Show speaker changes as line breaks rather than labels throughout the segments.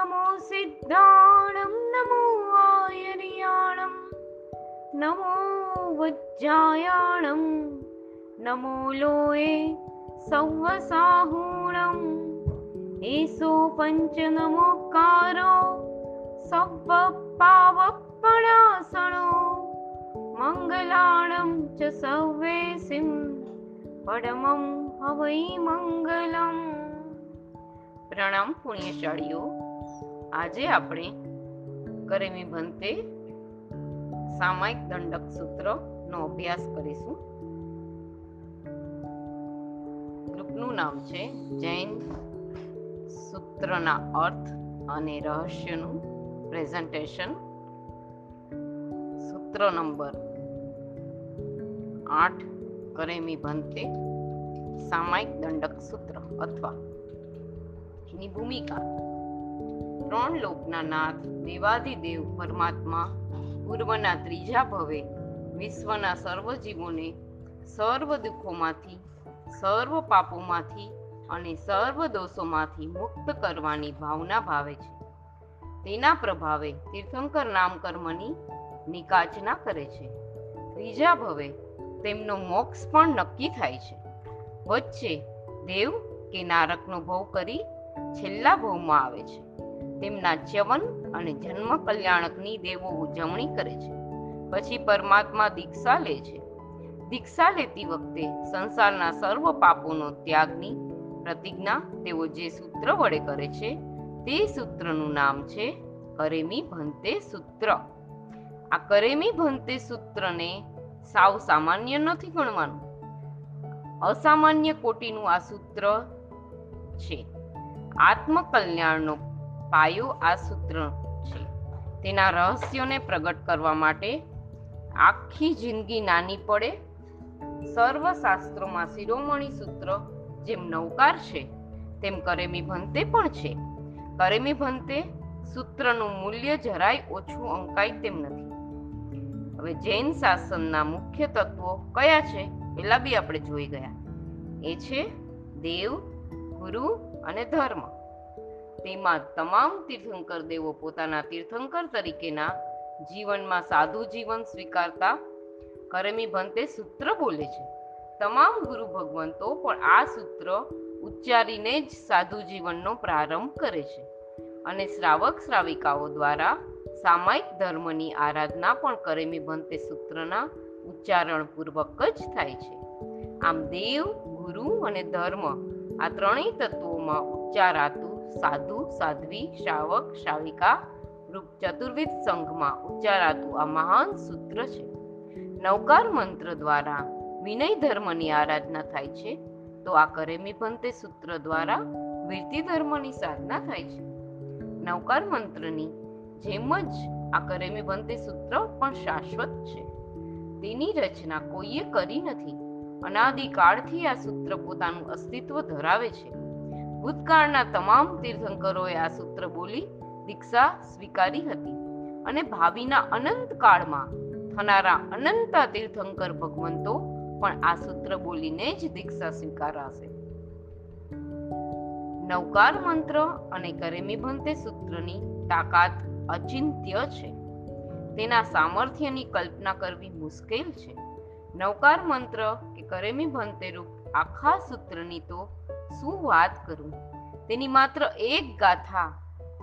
નમો સિદ્ધાણમ નમો આયર્યાણમ નમો વજ્જાયાણમ નમો લોએ સૌવસાહૂણમ એસો પંચ નમોકારો સબ્બ પાવપણાસણો મંગલાણમ ચ સૌવેસિમ પરમં હવૈ મંગલમ પ્રણામ પુણ્યશાળીઓ આજે આપણે કરેમી ભંતે સામાયિક દંડક સૂત્રનો અભ્યાસ કરીશું. ગ્રુપનું નામ છે જૈન સૂત્રના અર્થ અને રહસ્યનું પ્રેઝન્ટેશન. સૂત્ર નંબર આઠ, કરેમી ભંતે સામાયિક દંડક સૂત્ર અથવા એની ભૂમિકા ત્રણ લોકના નાથ દેવાધિદેવ પરમાત્મા, પૂર્વના ત્રીજા ભવે, વિશ્વના સર્વ જીવોને સર્વ દુઃખોમાંથી, સર્વ પાપોમાંથી અને સર્વ દોષોમાંથી મુક્ત કરવાની ભાવના ભાવે છે. તેના પ્રભાવે તીર્થંકર નામ કર્મની નિકાચના કરે છે. ત્રીજા ભવે તેમનો મોક્ષ પણ નક્કી થાય છે. વચ્ચે દેવ કે નારકનો ભવ કરી છેલ્લા ભવમાં આવે છે. તેમના ચ્યવન અને જન્મ કલ્યાણકની દેવો ઉજવણી કરે છે. પછી પરમાત્મા દીક્ષા લે છે. દીક્ષા લેતી વખતે સંસારના સર્વ પાપોનો ત્યાગની પ્રતિજ્ઞા તેઓ જે સૂત્ર વડે કરે છે, તે સૂત્રનું નામ છે કરેમી ભંતે સૂત્ર. આ કરેમી ભંતે સૂત્રને સાવ સામાન્ય નથી ગણવાનું. અસામાન્ય કોટીનું આ સૂત્ર છે. આત્મકલ્યાણનો પાયો આ સૂત્ર છે. તેના રહસ્યોને પ્રગટ કરવા માટે આખી જિંદગી નાની પડે. સર્વ શાસ્ત્રોમાં શિરોમણી સૂત્ર જેમ નવકાર છે, તેમ કરેમી ભંતે પણ છે. કરેમી ભંતે સૂત્રનું મૂલ્ય જરાય ઓછું અંકાય તેમ નથી. હવે જૈન શાસનના મુખ્ય તત્વો કયા છે, પેલા બી આપણે જોઈ ગયા. એ છે દેવ, ગુરુ અને ધર્મ. તેમાં તમામ તીર્થંકર દેવો પોતાના તીર્થંકર તરીકેના જીવનમાં સાધુ જીવન સ્વીકારતા કરમી ભંતે સૂત્ર બોલે છે. તમામ ગુરુ ભગવંતો પણ આ સૂત્ર ઉચ્ચારીને જ સાધુ જીવનનો પ્રારંભ કરે છે અને શ્રાવક શ્રાવિકાઓ દ્વારા સામાયિક ધર્મની આરાધના પણ કરેમી ભંતે સૂત્રના ઉચ્ચારણ પૂર્વક જ થાય છે. આમ દેવ, ગુરુ અને ધર્મ આ ત્રણેય તત્વોમાં ઉચ્ચારાતું સાધુ, સાધ્વી, શ્રાવક, શ્રાવિકા, રૂપ ચતુર્વિધ સંઘમાં ઉચ્ચારાતું આ મહાન સૂત્ર છે. નવકાર મંત્ર દ્વારા વિનય ધર્મની આરાધના થાય છે, તો આ કરેમી પંતે સૂત્ર દ્વારા વીરતિ ધર્મની સાધના થાય છે. નવકાર મંત્રની જેમ જ આ કરેમી પંતે સૂત્ર પણ શાશ્વત છે. તેની રચના કોઈએ કરી નથી. અનાદિકાળથી આ સૂત્ર પોતાનું અસ્તિત્વ ધરાવે છે. ભૂતકાળના તમામ તીર્થંકરોએ આ સૂત્ર બોલી દીક્ષા સ્વીકારી હતી અને ભાવિના અનંત કાળમાં થનારા અનંતા તીર્થંકર ભગવંતો પણ આ સૂત્ર બોલીને જ દીક્ષા સ્વીકારાશે. નવકાર મંત્ર અને કરેમી ભંતે સૂત્રની તાકાત અચિંત્ય છે. તેના સામર્થ્યની કલ્પના કરવી મુશ્કેલ છે. નવકાર મંત્ર કે કરેમી ભંતે રૂપ આખા સૂત્રની તો શું વાત કરું? તેની માત્ર એક ગાથા,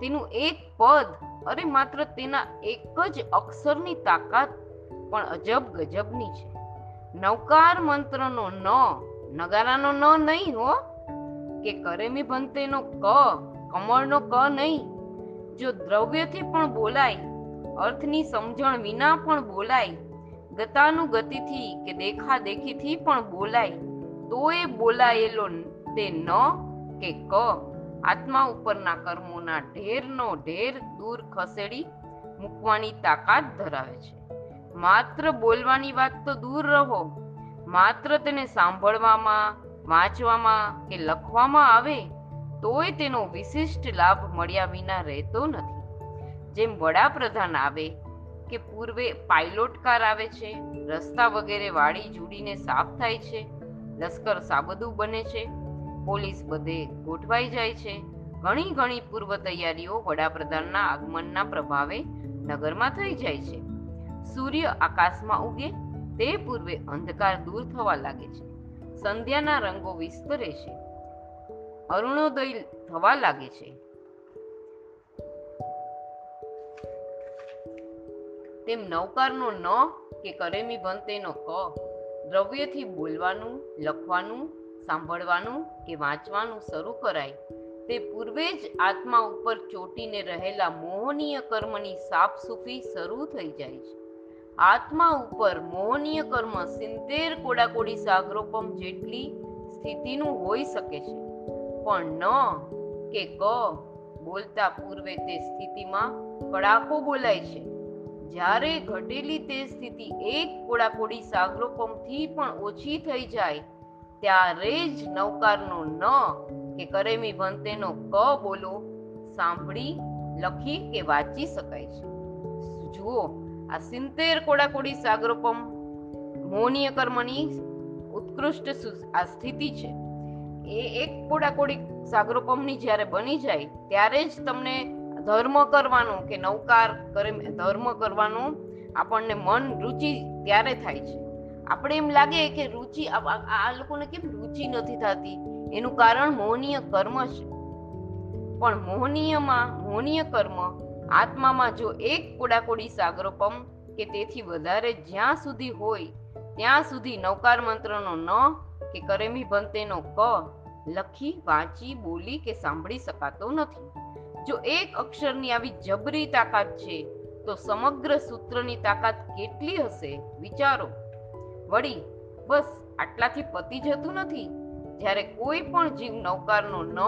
તેનું એક પદ અરે માત્ર તેના એક જ અક્ષરની તાકાત પણ અજબ ગજબની છે. નવકાર મંત્રનો ન, નગારાનો ન નહીં હો, કે કરેમી ભંતેનો ક, કમળનો ક નહીં. જો દ્રવ્યથી પણ બોલાય, અર્થની સમજણ વિના પણ બોલાય, ગતાનુગતિથી કે દેખા દેખીથી પણ બોલાય તો એ બોલાયેલો તે ન કે ક. આત્મા ઉપરના કર્મોના ઢેરનો ઢેર દૂર ખસેડી મૂકવાની તાકાત ધરાવે છે. માત્ર બોલવાની વાત તો દૂર રહો. માત્ર તેને સાંભળવામાં, વાંચવામાં કે લખવામાં આવે તોય તેનો વિશિષ્ટ લાભ મળ્યા વિના રહેતો નથી. જેમ વડાપ્રધાન આવે કે પૂર્વે પાઇલોટ કાર આવે છે, રસ્તા વગેરે વાળી જુડીને સાફ થાય છે, લશ્કર સાબદું બને છે પોલીસ બધે ગોઠવાઈ જાય છે. ઘણી ઘણી પૂર્વ તૈયારીઓ વડાપ્રધાનના આગમનના પ્રભાવે નગરમાં થઈ જાય છે. સૂર્ય આકાશમાં ઉગે તે પૂર્વે અંધકાર દૂર થવા લાગે છે. સંધ્યાના રંગો વિસ્તરે છે. અરુણોદય થવા લાગે છે. તેમ નવકારનો ન કે કરેમી બનતેનો ક દ્રવ્યથી બોલવાનું, લખવાનું સાંભળવાનું કે વાંચવાનું શરૂ કરાય. તે પૂર્વે જ આત્મા ઉપર ચોટીને રહેલા મોહનીય કર્મની સાફસૂફી શરૂ થઈ જાય છે. આત્મા ઉપર મોહનીય કર્મ સિત્તેર કોડાકોડી સાગરોપમ જેટલી સ્થિતિનું હોઈ શકે છે. પણ ન કે ક બોલતા પૂર્વે તે સ્થિતિમાં કડાકો બોલાય છે. જ્યારે ઘટેલી તે સ્થિતિ એક કોડાકોડી સાગરોપમથી પણ ઓછી થઈ જાય ત્યારે જ નવકારનો ન કે કરેમી ભંતેનો ક બોલો સાંભળી, લખી કે વાંચી શકાય છે. જુઓ, આ સિત્તેર કોડાકોડી સાગરોપમ, મોનીય કર્મની ઉત્કૃષ્ટ આ સ્થિતિ છે. એ એક કોડાકોડી સાગરોપમની જ્યારે બની જાય, ત્યારે જ તમને ધર્મ કરવાનું કે નવકાર કરે ધર્મ કરવાનું આપણને મન, રુચિ ત્યારે થાય છે. આપણે એમ લાગે કે રુચિ, આ લોકોને કેમ રુચિ નથી થતી? એનું કારણ મોહનીય કર્મ છે. પણ મોહનીયમાં, મોહનીય કર્મ આત્મામાં જો એક કોડાકોડી સાગરોપમ કે તેથી વધારે જ્યાં સુધી હોય, ત્યાં સુધી નવકાર મંત્રનો ન કે કરેમી ભંતેનો ક લખી, વાંચી, બોલી કે સાંભળી શકાતો નથી. જો એક અક્ષરની આવી જબરી તાકાત છે, તો સમગ્ર સૂત્રની તાકાત કેટલી હશે? વિચારો. વળી બસ આટલાથી પતી જતું નથી. જ્યારે કોઈ પણ જીવ નૌકારનો ન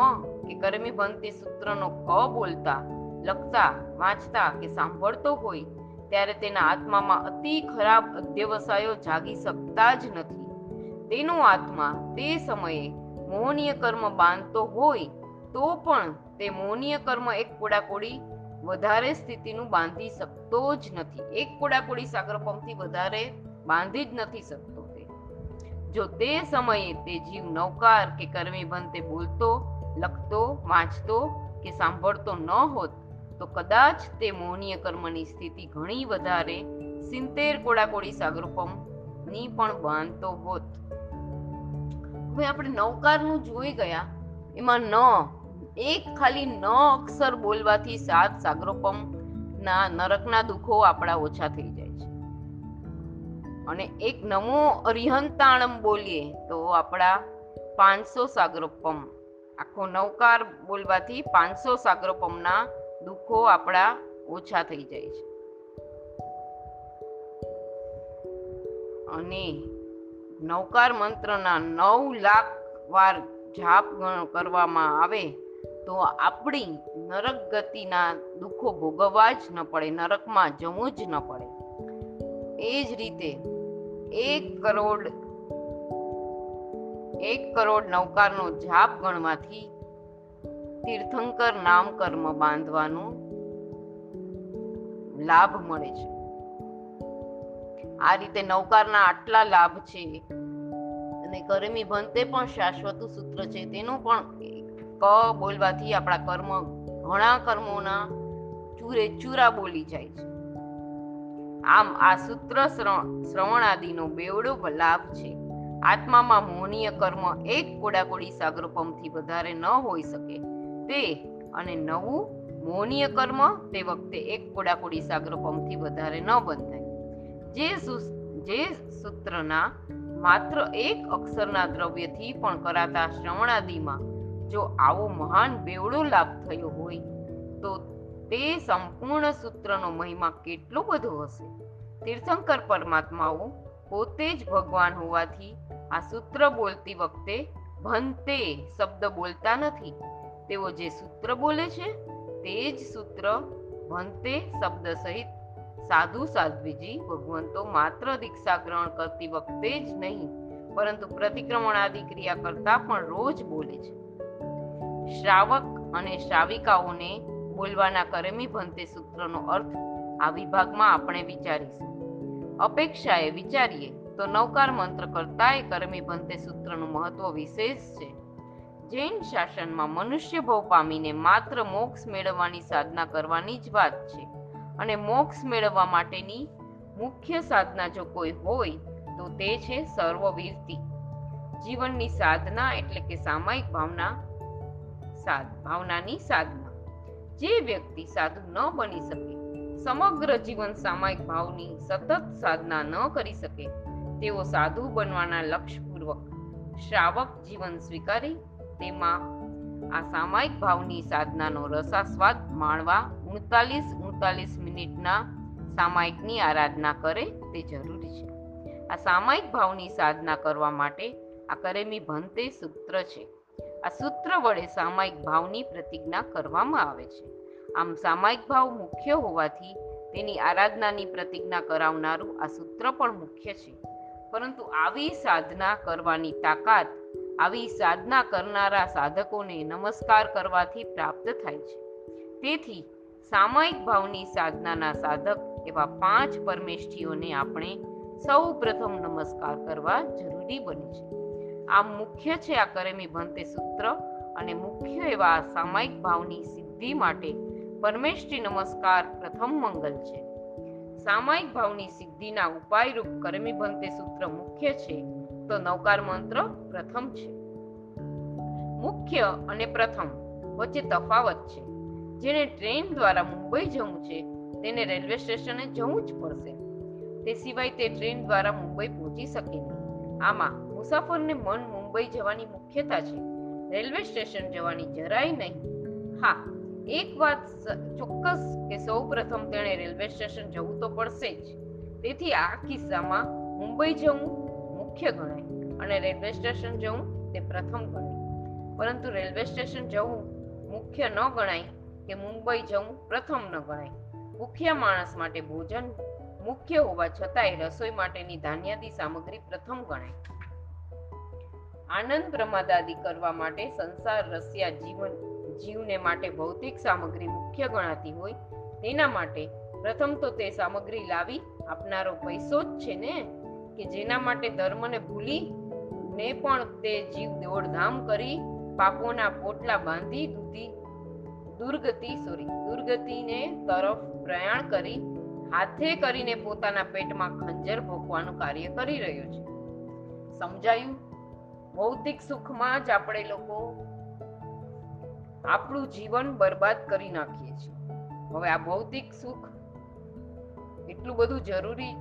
કે કર્મી ભંતી સૂત્રનો ક બોલતા, લખતા, વાંચતા કે સાંભળતો હોય, ત્યારે તેના આત્મામાં અતિ ખરાબ અધ્યવસાયો જાગી શકતા જ નથી. તેનો આત્મા તે સમયે મોહનીય કર્મ બાંધતો હોય, તો પણ તે મોહનીય કર્મ એક કોડાકોડી વધારે સ્થિતિનું બાંધી શકતો જ નથી. એક કોડાકોડી સાગરપંપથી વધારે બાંધી જ નથી શકતો તે. જો તે સમયે તે જીવ નૌકાર કે કર્મી બનતે બોલતો, લખતો, વાંચતો કે સાંભળતો ન હોત, તો કદાચ તે મોહનીય કર્મની સ્થિતિ ઘણી વધારે સિત્તેર કોડાકોડી સાગરપમની પણ બાંધતો હોત. હવે આપણે નૌકારનું જોઈ ગયા. એમાં ન, એક ખાલી ન અક્ષર બોલવાથી સાત સાગરોપમ ના નરકના દુઃખો આપણા ઓછા થઈ જાય. અને એક નમો અરિહંતાણમ બોલીએ તો આપણા પાંચસો સાગરોપમ આખો નવકાર બોલવાથી પાંચસો સાગરોપમના દુઃખો આપણા ઓછા થઈ જાય છે. અને નવકાર મંત્રના નવ લાખ વાર જાપ કરવામાં આવે તો આપણી નરક ગતિના દુઃખો ભોગવવા જ ન પડે, નરકમાં જવું જ ન પડે. એ જ રીતે એક કરોડ એક કરોડ નૌકારનો જાપ ગણવાથી તીર્થંકર નામ કર્મ બાંધવાનો લાભ મળે છે. આ રીતે નૌકારના આટલા લાભ છે અને કર્મી ભંતે પણ શાશ્વત સૂત્ર છે. તેનું પણ ક બોલવાથી આપણા કર્મ ઘણા કર્મોના ચૂરે ચૂરા બોલી જાય છે. આમ આ સૂત્ર શ્રવણ શ્રવણ આદિનો બેવડો લાભ છે. આત્મામાં મોહનીય કર્મ એક કોડાકોડી સાગરોપમથી વધારે ન હોઈ શકે. તે અને નવું મોહનીય કર્મ તે વખતે એક કોડાકોડી સાગરોપમથી વધારે ન બંધાય. જે જે સૂત્રના માત્ર એક અક્ષરના દ્રવ્યથી પણ કરાતા શ્રવણાદિમાં જો આવો મહાન બેવડો લાભ થયો હોય, તો તે સંપૂર્ણ સૂત્રનો મહિમા કેટલો બધો હશે? તીર્થંકર પરમાત્માઓ પોતે જ ભગવાન હોવાથી આ સૂત્ર બોલતી વખતે ભંતે શબ્દ બોલતા નથી. તેઓ જે સૂત્ર બોલે છે, તે જ સૂત્ર ભંતે શબ્દ સહિત સાધુ સાધ્વીજી ભગવંતો માત્ર દીક્ષા ગ્રહણ કરતી વખતે જ નહીં, પરંતુ પ્રતિક્રમણ આદિ ક્રિયા કરતા પણ રોજ બોલે છે. શ્રાવક અને શ્રાવિકાઓને બોલવાના કરમી ભંતે સૂત્રનો અર્થ આ વિભાગમાં આપણે વિચારીશું. અપેક્ષાએ વિચારીએ તો નવકાર મંત્ર કરતાંય કરમી ભંતે સૂત્રનું મહત્વ વિશેષ છે. જૈન શાસનમાં મનુષ્ય ભવ પામીને માત્ર મોક્ષ મેળવવાની સાધના કરવાની જ વાત છે. અને મોક્ષ મેળવવા માટેની મુખ્ય સાધના જો કોઈ હોય તો તે છે સર્વવીરતી. જીવનની સાધના એટલે કે સામાયિક ભાવના સાધ, ભાવનાની સાધના. જે વ્યક્તિ સાધુ ન બની શકે, સમગ્ર જીવન સામાયિક ભાવની સતત સાધના ન કરી શકે, તેઓ સાધુ બનવાના લક્ષ્યપૂર્વક શ્રાવક જીવન સ્વીકારી, તેમાં આ સામાયિક ભાવની સાધનાનો રસાસ્વાદ માણવા ઉડતાલીસ ઉણતાલીસ મિનિટના સામાયિકની આરાધના કરે તે જરૂરી છે. આ સામાયિક ભાવની સાધના કરવા માટે આ કરેમી ભંતે સૂત્ર છે. આ સૂત્ર વડે સામાયિક ભાવની પ્રતિજ્ઞા કરવામાં આવે છે. આમ સામાયિક ભાવ મુખ્ય હોવાથી તેની આરાધનાની પ્રતિજ્ઞા કરાવનારું આ સૂત્ર પણ મુખ્ય છે. પરંતુ આવી સાધના કરવાની તાકાત, આવી સાધના કરનારા સાધકોને નમસ્કાર કરવાથી પ્રાપ્ત થાય છે. તેથી સામાયિક ભાવની સાધનાના સાધક એવા પાંચ પરમેષ્ઠીઓને આપણે સૌ પ્રથમ નમસ્કાર કરવા જરૂરી બને છે. આ મુખ્ય છે આ કરેમી ભંતે સૂત્ર અને મુખ્ય એવા સામાયિક ભાવની સિદ્ધિ માટે પરમેષ્ઠી નમસ્કાર, પ્રથમ મંગલ છે. સામાયિક ભાવની સિદ્ધિના ઉપાયરૂપ કરમી ભંતે સૂત્ર મુખ્ય છે, તો નવકાર મંત્ર પ્રથમ છે. મુખ્ય અને પ્રથમ વચ્ચે તફાવત છે. જેને ટ્રેન દ્વારા મુંબઈ જવું છે, તેને રેલવે સ્ટેશને જવું જ પડશે. તે સિવાય તે ટ્રેન દ્વારા મુંબઈ પહોંચી શકે આમાં મુસાફરને મન મુંબઈ જવાની મુખ્યતા છે. રેલવે સ્ટેશન જવાની જરાય નહીં. હા એક વાત ચોક્કસ કે સૌ પ્રથમ તેણે રેલવે સ્ટેશન જવું તો પડશે જ. તેથી આ કિસ્સામાં મુંબઈ જવું મુખ્ય ગણાય અને રેલવે સ્ટેશન જવું તે પ્રથમ ગણાય. પરંતુ રેલવે સ્ટેશન જવું મુખ્ય ન ગણાય કે મુંબઈ જવું પ્રથમ ન ગણાય. ભૂખ્યા માણસ માટે ભોજન મુખ્ય હોવા છતાંય રસોઈ માટેની ધાન્યાદી સામગ્રી પ્રથમ ગણાય. આનંદ પ્રમાદાદી કરવા માટે સંસાર, રસિયા, જીવન જીવને માટે ભૌતિક સામગ્રી મુખ્ય ગણાતી હોય, તેના માટે પ્રથમ તો તે સામગ્રી લાવી આપનારો પૈસો જ છે ને? કે જેના માટે ધર્મને ભૂલી ને પણ તે જીવ દોડધામ કરી પાપોના પોટલા બાંધી દૂધી, દુર્ગતિ સોરી દુર્ગતિને તરફ પ્રયાણ કરી, હાથે કરીને પોતાના પેટમાં ખંજર ભોગવાનું કાર્ય કરી રહ્યો છે. સમજાયું? ભૌતિક સુખમાં જ આપણે લોકો આપણું જીવન બરબાદ કરી નાખીએ છીએ. હવે આ ભૌતિક સુખ એટલું બધું જરૂરી,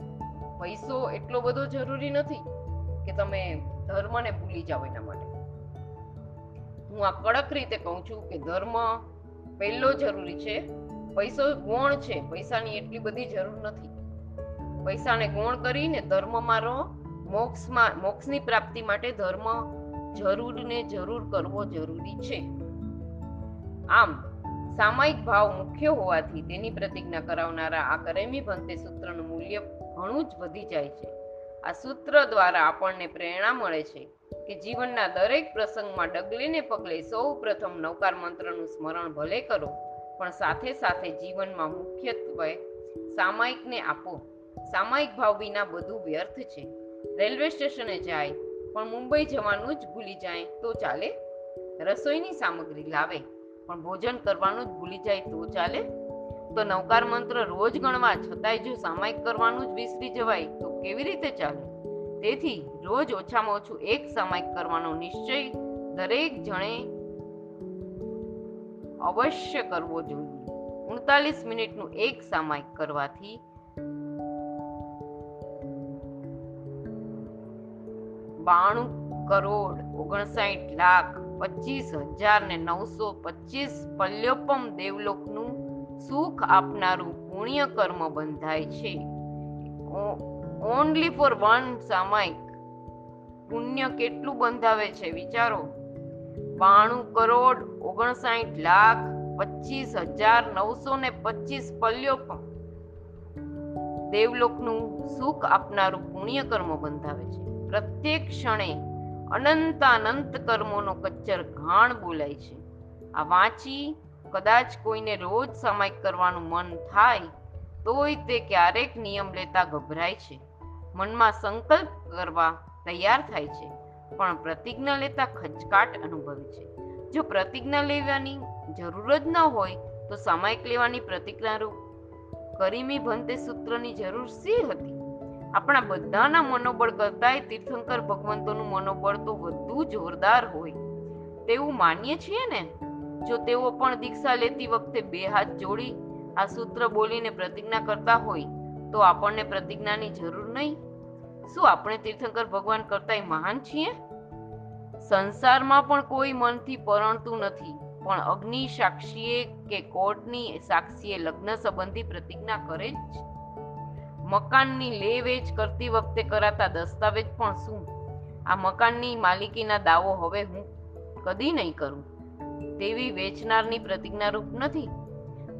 પૈસો એટલો બધો જરૂરી નથી કે તમે ધર્મને ભૂલી જાઓ એના માટે. હું આ કડક રીતે કહું છું કે ધર્મ પહેલો જરૂરી છે, પૈસો ગુણ છે, પૈસાની એટલી બધી જરૂર નથી. પૈસાને ગુણ કરીને ધર્મમાં રહો, મોક્ષમાં, મોક્ષની પ્રાપ્તિ માટે ધર્મ જરૂર ને જરૂર કરવો જરૂરી છે. આમ, સામાયિક ભાવ મુખ્ય હોવાથી તેની પ્રતિજ્ઞા કરાવનારા આ કરેમી ભંતે સૂત્રનું મૂલ્ય ઘણું જ વધી જાય છે. આ સૂત્ર દ્વારા આપણને પ્રેરણા મળે છે કે જીવનના દરેક પ્રસંગમાં ડગલેને પગલે સૌ પ્રથમ નવકાર મંત્રનું સ્મરણ ભલે કરો, પણ સાથે સાથે જીવનમાં મુખ્યત્વે સામાયિકને આપો. સામાયિક ભાવ વિના બધું વ્યર્થ છે. રેલવે સ્ટેશને જાય, પણ મુંબઈ જવાનું જ ભૂલી જાય તો ચાલે? રસોઈની સામગ્રી લાવે. પણ ભોજન કરવાનું જ ભૂલી જાય તો ચાલે? તો નવકાર મંત્ર રોજ ગણવા છતાંય જો સામાયિક કરવાનું જ વિસરી જવાય, તો કેવી રીતે ચાલે? તેથી રોજ ઓછામાં ઓછું એક સામાયિક કરવાનો નિશ્ચય દરેક જણે અવશ્ય કરવો જોઈએ. ઉડતાલીસ મિનિટનું એક સામાયિક કરવાથી બાણું કરોડ ઓગણસાઠ લાખ પચીસ હજાર ને નવસો પચીસ પલ્યોપમ દેવલોકનું સુખ આપનારું પુણ્ય કર્મ બંધાય છે. ઓનલી ફોર વન સામાયિક. પુણ્ય કેટલું બંધાવે છે વિચારો? બાણું કરોડ ઓગણસાઠ લાખ પચીસ હજાર નવસો ને પચીસ પલ્યોપમ. દેવલોકનું સુખ આપનારું પુણ્ય કર્મ બંધાવે છે. પ્રત્યેક ક્ષણે અનંતાનંત કર્મોનો કચ્ચર ઘાણ બોલાય છે. આ વાંચી કદાચ કોઈને રોજ સામાયિક કરવાનું મન થાય, તોય તે ક્યારેક નિયમ લેતા ગભરાય છે. મનમાં સંકલ્પ કરવા તૈયાર થાય છે, પણ પ્રતિજ્ઞા લેતા ખચકાટ અનુભવે છે. જો પ્રતિજ્ઞા લેવાની જરૂર જ ન હોય, તો સામાયિક લેવાની પ્રતિજ્ઞારૂપ કરીમી ભંતે સૂત્રની જરૂર શી હતી? આપણા બધાના મનોબળ કરતાંય તીર્થંકર ભગવંતોનું મનોબળ તો વધુ જોરદાર હોય. તેવું માનીએ છીએ ને? જો તેઓ પણ દીક્ષા લેતી વખતે બે હાથ જોડી આ સૂત્ર બોલીને પ્રતિજ્ઞા કરતા હોય, તો આપણને પ્રતિજ્ઞાની જરૂર નહીં. શું આપણે તીર્થંકર ભગવાન કરતાંય મહાન છીએ? સંસારમાં પણ કોઈ મનથી પરણતું નથી, પણ અગ્નિ સાક્ષીએ કે કોર્ટની સાક્ષીએ લગ્ન સંબંધી પ્રતિજ્ઞા કરે જ મકાનની લે વેચ કરતી વખતે કરાતા દસ્તાવેજ પણ શું? આ મકાનની માલિકીના દાવો હવે હું કદી નહીં કરું. તેવી વેચનારની પ્રતિજ્ઞારૂપ નથી.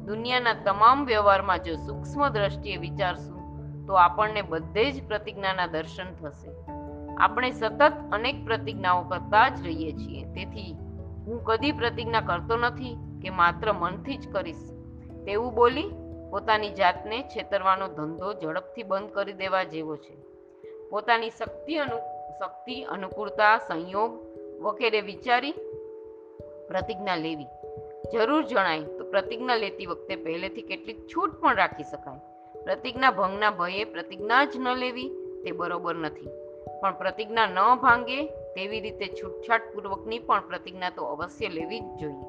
દુનિયાના તમામ વ્યવહારમાં જો સૂક્ષ્મ દ્રષ્ટિએ વિચારશું, તો આપણને બધે જ પ્રતિજ્ઞાના દર્શન થશે. આપણે સતત અનેક પ્રતિજ્ઞાઓ કરતા જ રહીએ છીએ. તેથી હું કદી પ્રતિજ્ઞા કરતો નથી કે માત્ર મનથી જ કરીશ. તેવું બોલી પોતાની જાતને છેતરવાનો ધંધો ઝડપથી બંધ કરી દેવા જેવો છે. પોતાની શક્તિ અનુ, શક્તિ, અનુકૂળતા, સંયોગ વગેરે વિચારી પ્રતિજ્ઞા લેવી. જરૂર જણાય તો પ્રતિજ્ઞા લેતી વખતે પહેલેથી કેટલીક છૂટ પણ રાખી શકાય. પ્રતિજ્ઞા ભંગના ભયે પ્રતિજ્ઞા જ ન લેવી તે બરોબર નથી. પણ પ્રતિજ્ઞા ન ભાંગે તેવી રીતે છૂટછાટ પૂર્વકની પણ પ્રતિજ્ઞા તો અવશ્ય લેવી જ જોઈએ.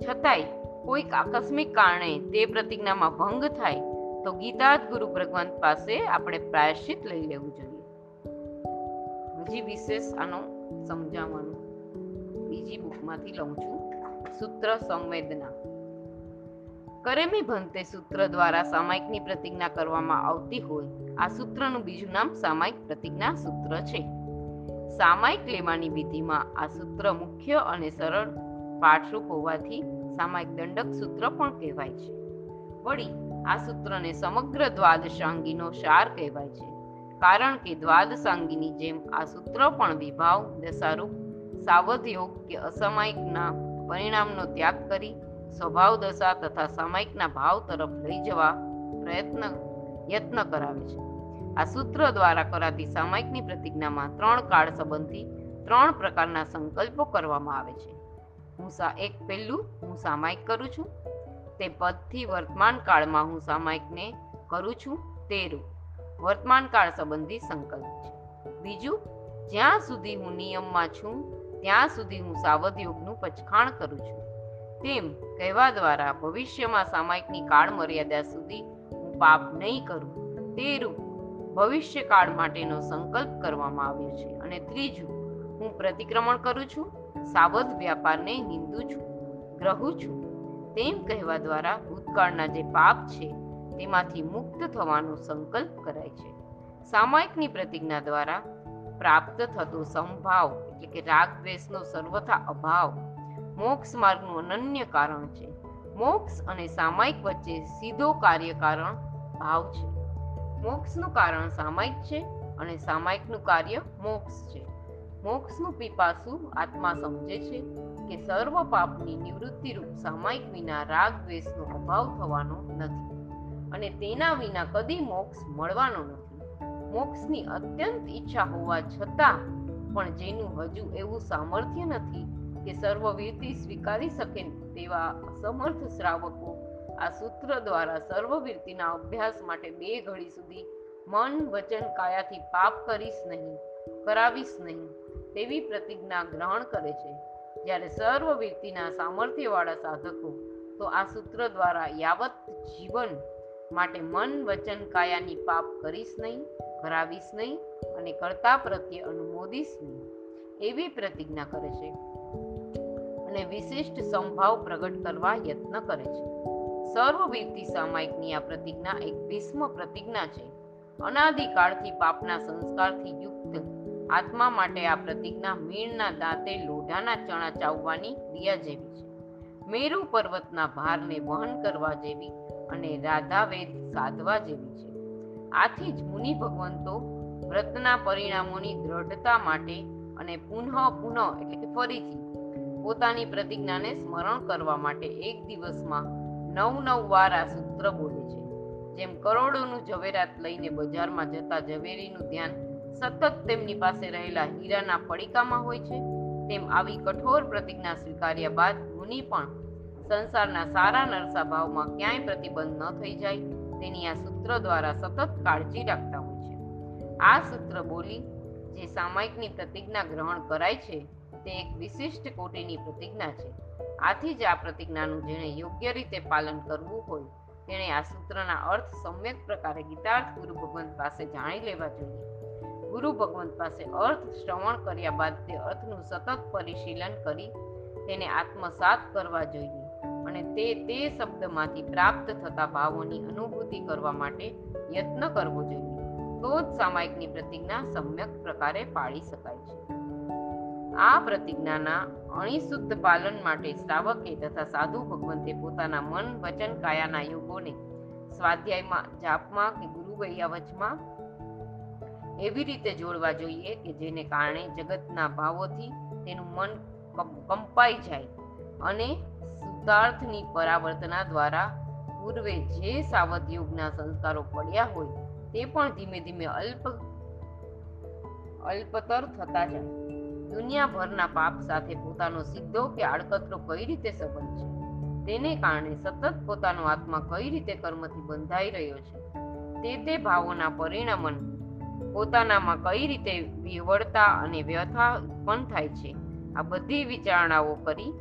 છતાંય કોઈક આકસ્મિક કારણે તે પ્રતિજ્ઞામાં ભંગ થાય, તો ગીતાદ ગુરુ ભગવંત પાસે આપણે પ્રાયશ્ચિત લઈ લેવું જોઈએ. હજી વિશેષ આનો સમજાવવાનું બીજી બુકમાંથી લઉં છું. સૂત્ર સંવેદના. કરેમી ભંતે સૂત્ર દ્વારા સામાયિકની પ્રતિજ્ઞા કરવામાં આવતી હોય, આ સૂત્રનું બીજું નામ સામાયિક પ્રતિજ્ઞા સૂત્ર છે. સામાયિક લેવાની વિધિમાં આ સૂત્ર મુખ્ય અને સરળ પાઠરૂપ હોવાથી સામાયિક દંડક સૂત્ર પણ કહેવાય છે. વળી, આ સૂત્રને સમગ્ર દ્વાદશાંગીનો સાર કહેવાય છે. કારણ કે દ્વાદશાંગીની જેમ આ સૂત્ર પણ વિભાવ, દશારૂપ સાવધ યોગ કે અસામાયિકના પરિણામનો ત્યાગ કરી સ્વભાવ દશા તથા સામાયિકના ભાવ તરફ લઈ જવા પ્રયત્ન, યત્ન કરાવે છે. આ સૂત્ર દ્વારા કરાતી સામાયિકની પ્રતિજ્ઞામાં ત્રણ કાળ સંબંધી ત્રણ પ્રકારના સંકલ્પો કરવામાં આવે છે. હું સા એક પહેલું હું સામાયિક કરું છું. તે પદથી વર્તમાન કાળમાં હું સામાયિકને કરું છું તેરું. વર્તમાન કાળ સંબંધી સંકલ્પ છે. બીજું, જ્યાં સુધી હું નિયમમાં છું, ત્યાં સુધી હું સાવધ યોગનું પચખાણ કરું છું. તેમ કહેવા દ્વારા ભવિષ્યમાં સામાયિકની કાળ મર્યાદા સુધી હું પાપ નહીં કરું. તેરું ભવિષ્ય કાળ માટેનો સંકલ્પ કરવામાં આવ્યો છે. અને ત્રીજું, હું પ્રતિક્રમણ કરું છું. સાવધ વ્યાપારને નિંદું છું, ગ્રહું છું. તેમ કહેવા દ્વારા ભૂતકાળના જે પાપ છે, તેમાંથી મુક્ત થવાનો સંકલ્પ કરાય છે. સામાયિકની પ્રતિજ્ઞા દ્વારા પ્રાપ્ત થતો સંભાવ એટલે કે રાગ દ્વેષનો સર્વથા અભાવ, મોક્ષ માર્ગનું અનન્ય કારણ છે. મોક્ષ અને સામાયિક વચ્ચે સીધો કાર્યકારણ ભાવ છે. મોક્ષનું કારણ સામાયિક છે અને સામાયિકનું કાર્ય મોક્ષ છે. મોક્ષનું પીપાસુ આત્મા સમજે છે કે સર્વ પાપની નિવૃત્તિ રૂપ સામાયિક વિના રાગ દ્વેષનો અભાવ થવાનો નથી અને તેના વિના કદી મોક્ષ મળવાનો નથી. મોક્ષની અત્યંત ઈચ્છા હોવા છતાં પણ જેનું હજુ એવું સામર્થ્ય નથી કે સર્વવીરતિ સ્વીકારી શકે તેવા અસમર્થ શ્રાવકો આ સૂત્ર દ્વારા સર્વવીરતિના અભ્યાસ માટે બે ઘડી સુધી મન વચન કાયાથી પાપ કરીશ નહીં, કરાવીશ નહીં. તેવી પ્રતિજ્ઞા ગ્રહણ કરે છે. જ્યારે સર્વવીરતિના સામર્થ્યવાળા સાધકો, તો આ સૂત્ર દ્વારા યાવત જીવન માટે મન વચન કાયાની પાપ કરીશ નહીં કરાવીશ નહીં અને કર્તા પ્રત્યે અનુમોદીશ નહીં, એવી પ્રતિજ્ઞા કરે છે. અને વિશિષ્ટ સંભાવ પ્રગટ કરવા યત્ન કરે છે. સર્વવીરતી સામાયિકની આ પ્રતિજ્ઞા એક ભીષ્મ પ્રતિજ્ઞા છે. અનાદિકાળથી પાપના સંસ્કારથી યુક્ત આત્મા માટે આ પ્રતિજ્ઞા મીણના દાંતે લોઢાના ચણા ચાવવાની ક્રિયા જેવી છે. મેરુ પર્વતના ભારને વહન કરવા જેવી અને રાધાવેદ સાધવા જેવી છે. આથી જ મુનિ ભગવંતો વ્રતના પરિણામોની દ્રઢતા માટે અને પુનઃ પુનઃ એટલે કે ફરીથી પોતાની પ્રતિજ્ઞાને સ્મરણ કરવા માટે એક દિવસમાં નવ નવ વાર આ સૂત્ર બોલે છે. જેમ કરોડોનું ઝવેરાત લઈને બજારમાં જતા ઝવેરીનું ધ્યાન સતત તેમની પાસે રહેલા હીરાના પડીકામાં હોય છે. તેમ આવી કઠોર પ્રતિજ્ઞા સ્વીકાર્યા બાદ મુનિ પણ સંસારના સારા નરસા ભાવમાં ક્યાંય પ્રતિબંધ ન થઈ જાય તેની આ સૂત્ર દ્વારા સતત કાળજી રાખતા હોય છે. આ સૂત્ર બોલી જે સામાયિકની પ્રતિજ્ઞા ગ્રહણ કરાય છે, તે એક વિશિષ્ટ કોટીની પ્રતિજ્ઞા છે. આથી જ આ પ્રતિજ્ઞાનું જેણે યોગ્ય રીતે પાલન કરવું હોય, તેણે આ સૂત્રના અર્થ સમ્યક પ્રકારે ગીતાર્થ ગુરુ ભગવંત પાસે જાણી લેવા જોઈએ. ગુરુ ભગવંત પાસે અર્થ શ્રવણ કર્યા બાદ તે અર્થનું સતત પરિશીલન કરી તેને આત્મસાત કરવા જોઈએ અને તે તે શબ્દમાંથી પ્રાપ્ત થતા ભાવોની અનુભૂતિ કરવા માટે યત્ન કરવો જોઈએ. તો જ સામાયિકની પ્રતિજ્ઞા સમ્યક પ્રકારે પાળી શકાય છે. આ પ્રતિજ્ઞાના અણિશુદ્ધ પાલન માટે શ્રાવકે તથા સાધુ ભગવંતે પોતાના મન વચન કાયાના યોગોને સ્વાધ્યાયમાં જાપમાં કે ગુરુ વૈયાવચમાં એવી રીતે જોડવા જોઈએ કે જેને કારણે જગતના ભાવોથી તેનું મન કંપાઈ જાય અને શુદ્ધાર્થની પરાવર્તના દ્વારા પૂર્વે જે સાવધ યુગના સંસ્કારો પડ્યા હોય તે પણ ધીમે ધીમે અલ્પ, અલ્પતર થતા જાય. દુનિયાભરના પાપ સાથે પોતાનો સીધો કે આડકતરો કઈ રીતે સંબંધ છે? તેને કારણે સતત પોતાનો આત્મા કઈ રીતે કર્મથી બંધાઈ રહ્યો છે? તે તે ભાવોના પરિણામન પોતાનામાં કઈ રીતે વિવળતા અને વ્યથા ઉત્પન્ન થાય છે? આ બધી વિચારણાઓ કરી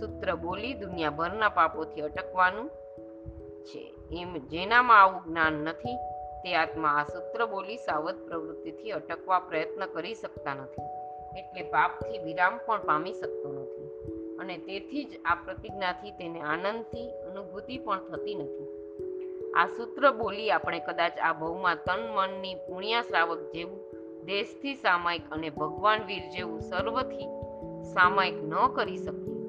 સૂત્ર બોલી દુનિયાભરના પાપોથી અટકવાનું છે. એમ જેનામાં આવું જ્ઞાન નથી, તે આત્મા આ સૂત્ર બોલી સાવધ પ્રવૃત્તિથી અટકવા પ્રયત્ન કરી શકતા નથી. એટલે પાપથી વિરામ પણ પામી શકતો નથી. અને તેથી જ આ પ્રતિજ્ઞાથી તેને આનંદથી અનુભૂતિ પણ થતી નથી. આ સૂત્ર બોલી આપણે કદાચ આ ભવમાં તન મનની પુણ્યા શ્રાવક જેવું, દેશથી સામાયિક અને ભગવાન વીર જેવું સર્વથી સામાયિક ન કરી શકીએ.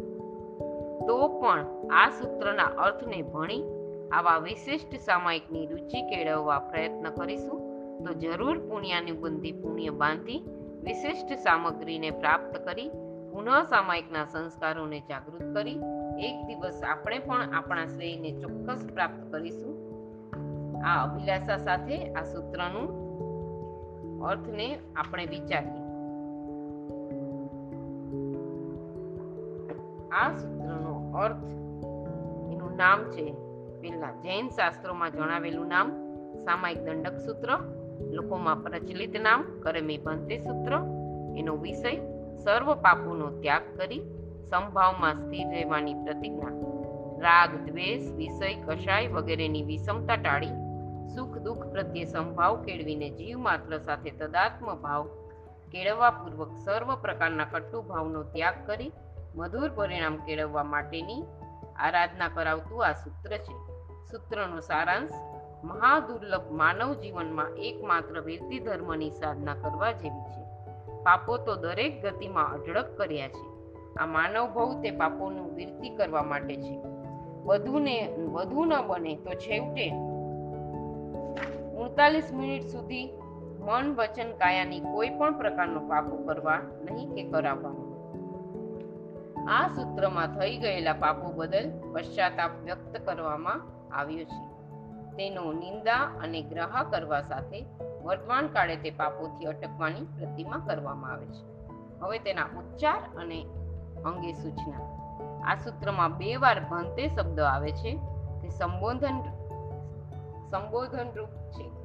તો પણ આ સૂત્રના અર્થને ભણી આવા વિશિષ્ટ સામાયિકની રુચિ કેળવવા પ્રયત્ન કરીશું. તો જરૂર પુણ્યાની બંધી પુણ્ય બાંધી વિશિષ્ટ સામગ્રીને પ્રાપ્ત કરી, પુનઃ સામાયિકના સંસ્કારોને જાગૃત કરી, એક દિવસ આપણે પણ આપણા શ્રેયને ચોક્કસ પ્રાપ્ત કરીશું. આ અભિલાષા સાથે આ સૂત્રનું અર્થને આપણે વિચારીએ. આ સૂત્રનો અર્થ એનું નામ છે પહેલા જૈન શાસ્ત્રોમાં જણાવેલું નામ સામાયિક દંડક સૂત્ર, લોકોમાં પ્રચલિત નામ કરમી ભંતે સૂત્ર. એનો વિષય સર્વ પાપોનો ત્યાગ કરી સંભાવમાં સ્થિર રહેવાની પ્રતિજ્ઞા. રાગ, દ્વેષ, વિષય, કશાય વગેરેની વિષમતા ટાળી સુખ દુઃખ પ્રત્યે સંભાવ કેળવીને જીવ માત્ર સાથે તદાત્મ ભાવ કેળવવા પૂર્વક સર્વ પ્રકારના કટુ ભાવનો ત્યાગ કરી મધુર પરિણામ કેળવવા માટેની આરાધના કરાવતું આ સૂત્ર છે. સૂત્રનો સારાંશ, મહાદુર્લભ માનવ જીવનમાં એકમાત્ર વીરતી ધર્મની સાધના કરવા જેવી છે. પાપો તો દરેક ગતિમાં અઢળક કર્યા છે. આ માનવ ભવ તે પાપોનું વીરતી કરવા માટે છે. વધુને, વધુ ન બને તો છેવટે ઉડતાલીસ મિનિટ સુધી મન વચન કાયાની કોઈ પણ પ્રકારનો પાપો કરવા નહીં કે કરાવવા. આ સૂત્રમાં થઈ ગયેલા પાપો બદલ પશ્ચાતાપ વ્યક્ત કરવામાં આવ્યો છે. તેનો નિંદા અને ગ્રહ કરવા સાથે વર્તમાન કાળે તે પાપોથી અટકવાની પ્રતિમા કરવામાં આવે છે. હવે તેના ઉચ્ચાર અને અંગે સૂચના. આ સૂત્રમાં બે વાર ભંતે શબ્દ આવે છે તે સંબોધન સંબોધન રૂપ છે.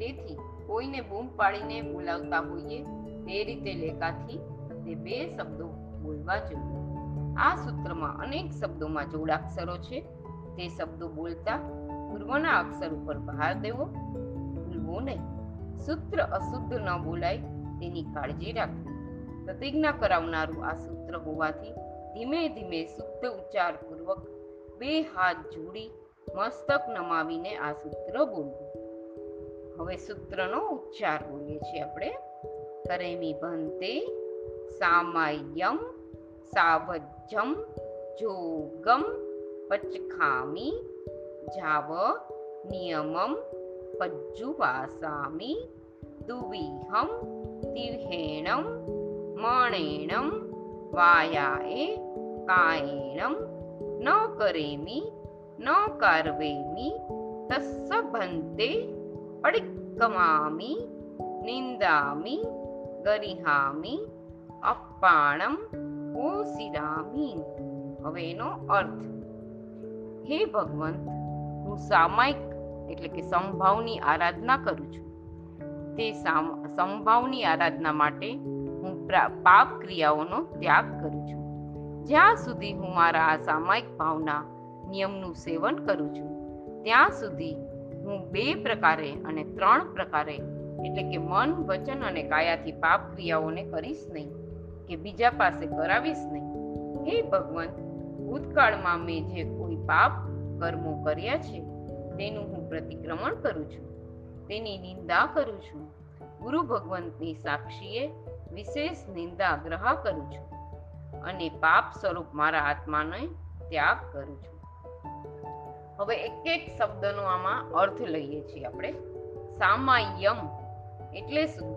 તેથી કોઈને બૂમ પાડીને બોલાવતા હોઈએ તે રીતે લેખાથી તે બે શબ્દો બોલવા જોઈએ. આ સૂત્રમાં અનેક શબ્દોમાં જોડાક્ષરો છે. તે શબ્દો બોલતા પૂર્વના અક્ષર ઉપર ભાર દેવો, ભૂલવો નહીં. સૂત્ર અશુદ્ધ ન બોલાય તેની કાળજી રાખવી. પ્રતિજ્ઞા કરાવનારું આ સૂત્ર હોવાથી ધીમે ધીમે શુદ્ધ ઉચ્ચાર પૂર્વક બે હાથ જોડી મસ્તક નમાવીને આ સૂત્ર બોલવું. હવે સૂત્રનો ઉચ્ચાર બોલીએ છીએ આપણે. કરેમી ભંતે સામાયમ સાવજ્જમ જોગમ પચખામી જાવ નિયમમ પજ્જુવાસામી દુવિહમ તિહેણમ મણેણમ વાયાએ કાયેણમ ન કરેમી ન કરવેમી તસ્સ ભંતે નિંદામી ગરિહામી અપ્પાણમ ઓસિરામી હવે એનો અર્થ, હે ભગવંત, હું સામાયિક એટલે કે સંભાવની આરાધના કરું છું. તે સંભાવની આરાધના માટે હું પાપ ક્રિયાઓનો ત્યાગ કરું છું. જ્યાં સુધી હું મારા આ સામાયિક ભાવના નિયમનું સેવન કરું છું, ત્યાં સુધી હું બે પ્રકારે અને ત્રણ પ્રકારે, એટલે કે મન, વચન અને કાયાથી પાપ ક્રિયાઓને કરીશ નહીં, કે બીજા પાસે કરાવીશ નહીં. હે ભગવાન, ભૂતકાળમાં મેં જે કોઈ પાપ કર્મો કર્યા છે, તેનું હું પ્રતિક્રમણ કરું છું. તેની નિંદા કરું છું. ગુરુ ભગવંતની સાક્ષીએ વિશેષ નિંદા ગ્રહ કરું છું અને પાપ સ્વરૂપ મારા આત્માને ત્યાગ કરું છું. હવે એક એક શબ્દનો આમાં અર્થ લઈએ છીએ આપણે. સામાયમ એટલે શું?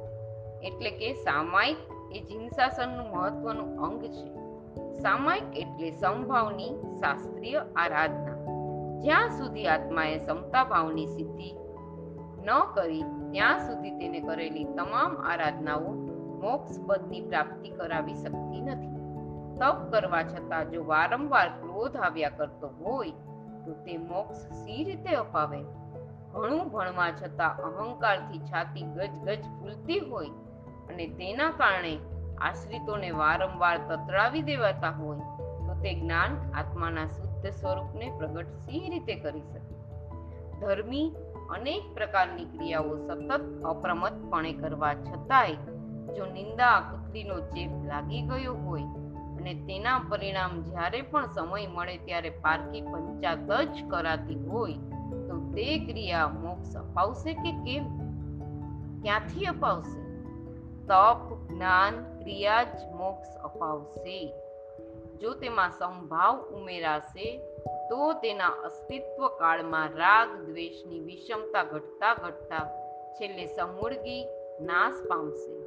એટલે કે સામાયિક એ જીનશાસનનું મહત્વનું અંગ છે. સામાયિક એટલે સમભાવની શાસ્ત્રીય આરાધના. જ્યાં સુધી આત્માએ સમતા ભાવની સિદ્ધિ ન કરી, ત્યાં સુધી તેને કરેલી તમામ આરાધનાઓ મોક્ષ પદની પ્રાપ્તિ કરાવી શકતી નથી. તપ કરવા છતાં જો વારંવાર ક્રોધ આવ્યા કરતો હોય તો તે મોક્ષ સી રીતે અપાવે? ઘણું ભણવા છતાં અહંકારથી છાતી ગજ ગજ ફૂલતી હોય અને તેના કારણે આશ્રિતોને વારંવાર તતરાવી દેવાતા હોય, તો તે જ્ઞાન આત્માના શુદ્ધ સ્વરૂપને પ્રગટ સી રીતે કરી શકે? ધર્મી અનેક પ્રકારની ક્રિયાઓ સતત અપ્રમતપણે કરવા છતાંય, જો નિંદા કુતરીનો ચેપ લાગી ગયો હોય અને તેના પરિણામ જ્યારે પણ સમય મળે ત્યારે પારકી પંચાત જ કરાતી હોય તો તે ક્રિયા મોક્ષ અપાવશે કે કેમ? ક્યાંથી અપાવશે? તપ, જ્ઞાન, ક્રિયા જ મોક્ષ અપાવશે. જો તેમાં સંભાવ ઉમેરાશે, તો તેના અસ્તિત્વ કાળમાં રાગ, દ્વેષની વિષમતા ઘટતા ઘટતા છેલ્લે સમૂળગી નાશ પામશે.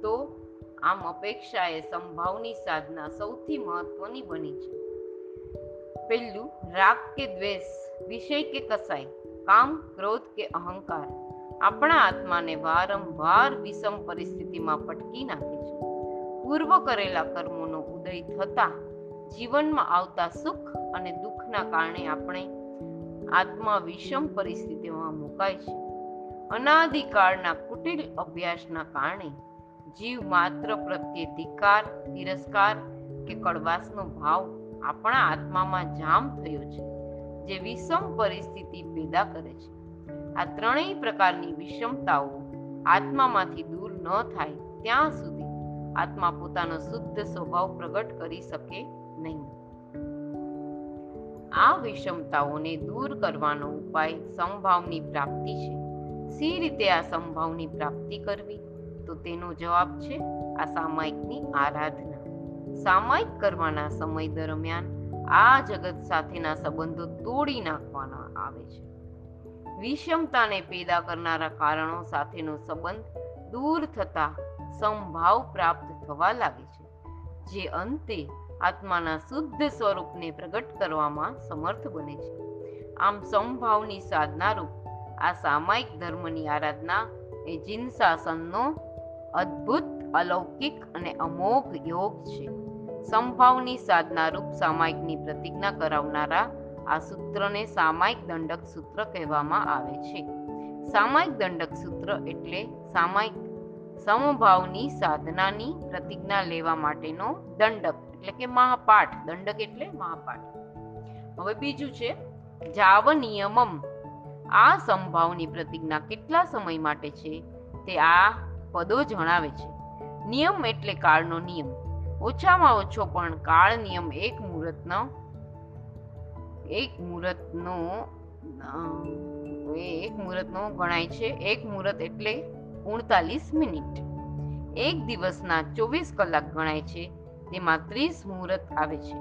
તો આમ અપેક્ષાએ સંભાવની સાધના સૌથી મહત્વની બની છે. પહેલું, રાગ કે દ્વેષ, વિષય કે કસાય કામ, ક્રોધ કે અહંકાર, આપણા આત્માને વારંવાર વિષમ પરિસ્થિતિમાં પટકી નાખે છે. પૂર્વ કરેલા કર્મોનો ઉદય થતા જીવનમાં આવતા સુખ અને દુઃખના કારણે આપણે આત્મા વિષમ પરિસ્થિતિમાં મુકાય છે. અનાદિકાળના કુટિલ અભ્યાસના કારણે જીવ માત્ર પ્રત્યે ધિકાર તિરસ્કાર કે કડવાશનો ભાવ આપણા આત્મામાં જામ થયો છે, જે વિષમ પરિસ્થિતિ પેદા કરે છે. આ ત્રણેય પ્રકારની વિષમતાઓ આત્મામાંથી દૂર ન થાય ત્યાં સુધી આત્મા પોતાનો શુદ્ધ સ્વભાવ પ્રગટ કરી શકે નહીં. આ વિષમતાઓને દૂર કરવાનો ઉપાય સંભાવની પ્રાપ્તિ છે. સી રીતે આ સંભાવની પ્રાપ્તિ કરવી? તો તેનો જવાબ છે આ સામાયિકની આરાધના. સામાયિક કરવાના સમય દરમિયાન આ જગત સાથેના સંબંધો તોડી નાખવાના આવે છે. વિષમતાને પેદા કરનારા કારણો સાથેનો સંબંધ દૂર થતા સંભાવ પ્રાપ્ત થવા લાગે છે, જે અંતે આત્માના શુદ્ધ સ્વરૂપને પ્રગટ કરવામાં સમર્થ બને છે. આમ સંભાવની સાધના રૂપ આ સામાયિક ધર્મની આરાધના એ જીન શાસનનો અદ્ભુત, અલૌકિક અને અમોઘ યોગ છે. સંભાવની સાધના રૂપ સામાયિકની પ્રતિજ્ઞા કરાવનારા આ સૂત્રને સામાયિક દંડક સૂત્ર કહેવામાં આવે છે. સામાયિક દંડક સૂત્ર એટલે સામાયિક સમભાવની સાધનાની પ્રતિજ્ઞા લેવા માટેનો દંડક એટલે કે મહાપાઠ. દંડક એટલે મહાપાઠ. હવે બીજું છે જાવ નિયમમ આ સંભાવની પ્રતિજ્ઞા કેટલા સમય માટે છે? તે આ પદો જણાવે છે. નિયમ એટલે કાળનો નિયમ. ઓછામાં ઓછો પણ કાળ નિયમ એક મુહૂર્તનો એક મુહૂર્તનો એક મુહૂર્તનો ગણાય છે. એક મુહૂર્ત એટલે ઉણતાલીસ મિનિટ. એક દિવસના ચોવીસ કલાક ગણાય છે. તેમાં ત્રીસ મુહૂર્ત આવે છે.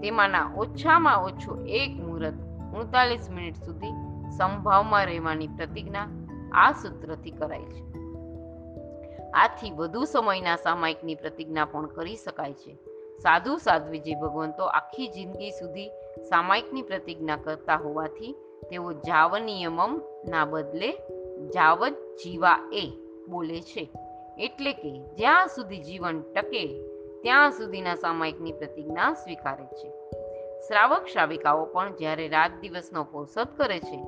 તેમાંના ઓછામાં ઓછો એક મુહૂર્ત ઉણતાલીસ મિનિટ સુધી સંભાવમાં રહેવાની પ્રતિજ્ઞા આ સૂત્રથી કરાય છે. આથી વધુ સમયના સામાયિકની પ્રતિજ્ઞા પણ કરી શકાય છે. સાધુ સાધ્વીજી ભગવંતો આખી જિંદગી સુધી સામાયિકની પ્રતિજ્ઞા કરતા હોવાથી તેઓ જાવ નિયમમ ના બદલે જાવજ જીવા એ બોલે છે. એટલે કે જ્યાં સુધી જીવન ટકે ત્યાં સુધીના સામાયિકની પ્રતિજ્ઞા સ્વીકારે છે. શ્રાવક શ્રાવિકાઓ પણ જ્યારે રાત દિવસનો પોષદ કરે છે,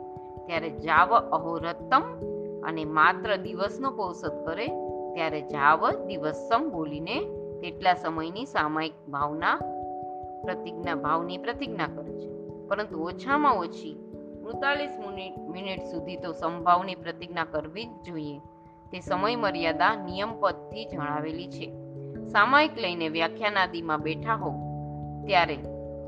ત્યારે જાવ અહોરત્તમ અને માત્ર દિવસનો પોષદ કરે ત્યારે જાવ દિવસમ બોલીને તેટલા સમયની સામાયિક ભાવના પ્રતિજ્ઞા, ભાવની પ્રતિજ્ઞા કરે છે. પરંતુ ઓછામાં ઓછી ઉડતાલીસ મિનિટ મિનિટ સુધી તો સંભાવની પ્રતિજ્ઞા કરવી જ જોઈએ. તે સમય મર્યાદા નિયમપદથી જણાવેલી છે. સામાયિક લઈને વ્યાખ્યાનાદીમાં બેઠા હો ત્યારે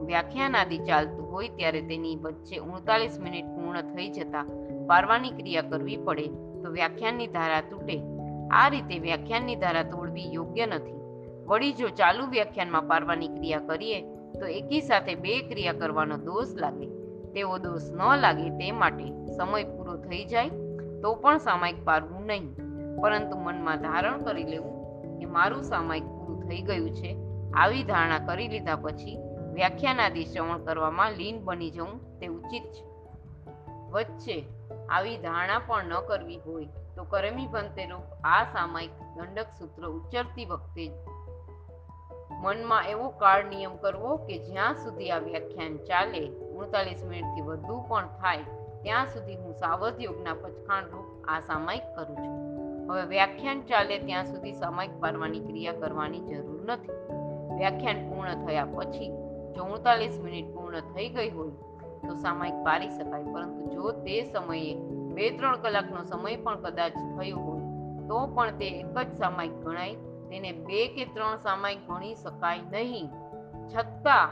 વ્યાખ્યાનાદી ચાલતું હોય ત્યારે તેની વચ્ચે ઉડતાલીસ મિનિટ પૂર્ણ થઈ જતા પારવાની ક્રિયા કરવી પડે તો વ્યાખ્યાનની ધારા તૂટે. આ રીતે વ્યાખ્યાનની ધારા તોડવી યોગ્ય નથી. વળી જો ચાલુ વ્યાખ્યાનમાં પારવાની ક્રિયા કરીએ, તો એકી સાથે બે ક્રિયા કરવાનો દોષ લાગે. તેવો દોષ ન લાગે તે માટે સમય પૂરો થઈ જાય, તો પણ સામાયિક પારવું નહીં. પરંતુ મનમાં ધારણ કરી લેવું કે મારું સામાયિક પૂરું થઈ ગયું છે, આવી ધારણા કરી લીધા પછી વ્યાખ્યાનાદિ શ્રવણ કરવામાં લીન બની જવું તે ઉચિત છે. વચ્ચે આવી ધારણા પણ ન કરવી હોય તો કરમી ભંતે આ સામાયિક દંડક સૂત્ર ઉચ્ચરતી વખતે મનમાં એવો કાળ નિયમ કરવો કે જ્યાં સુધી આ વ્યાખ્યાન ચાલે ઉડતાલીસ મિનિટથી વધુ પણ થાય, ત્યાં સુધી હું સાવધ યોગના પચખાણ રૂપ આ સામાયિક કરું છું. હવે વ્યાખ્યાન ચાલે ત્યાં સુધી સામાયિક પારવાની ક્રિયા કરવાની જરૂર નથી. વ્યાખ્યાન પૂર્ણ થયા પછી જો ઉડતાલીસ મિનિટ પૂર્ણ થઈ ગઈ હોય તો સામાયિક પારી શકાય, પરંતુ જો તે સમયે બે ત્રણ કલાકનો સમય પણ કદાચ થયો હોય, તો પણ તે એક જ સામાયિક ગણાય. તેને બે કે ત્રણ સામાયિક ગણી શકાય નહીં. છતાં,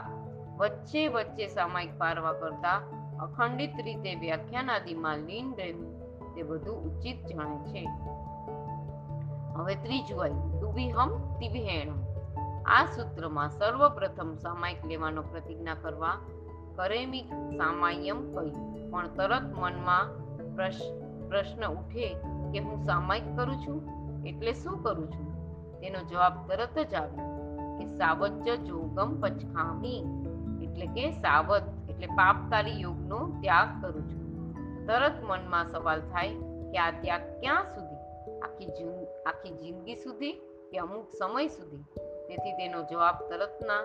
વચ્ચે વચ્ચે સામાયિક પારવા કરતા અખંડિત રીતે વ્યાખ્યાન આદિમાં લીન રહેવું તે વધુ ઉચિત જણાય છે. હવે ત્રીજું આવ્યું તુવિહમ તિવિહેણમ આ સૂત્રમાં સર્વપ્રથમ સામાયિક લેવાનો પ્રતિજ્ઞા કરવા કરેમી સામાયમ કહ્યું પણ તરત મનમાં પ્રશ્ન ઉઠે કે હું સામાયિક કરું છું? એટલે શું કરું છું? તેનો જવાબ તરત જ આવ્યો કે સાવજ્જ જોગમ પછામી. એટલે કે સાવધ, એટલે પાપકારી યોગનો ત્યાગ કરું છું. તરત મનમાં સવાલ થાય કે આ ત્યાગ ક્યાં સુધી? આખી આખી જિંદગી સુધી કે અમુક સમય સુધી? તેથી તેનો જવાબ તરતના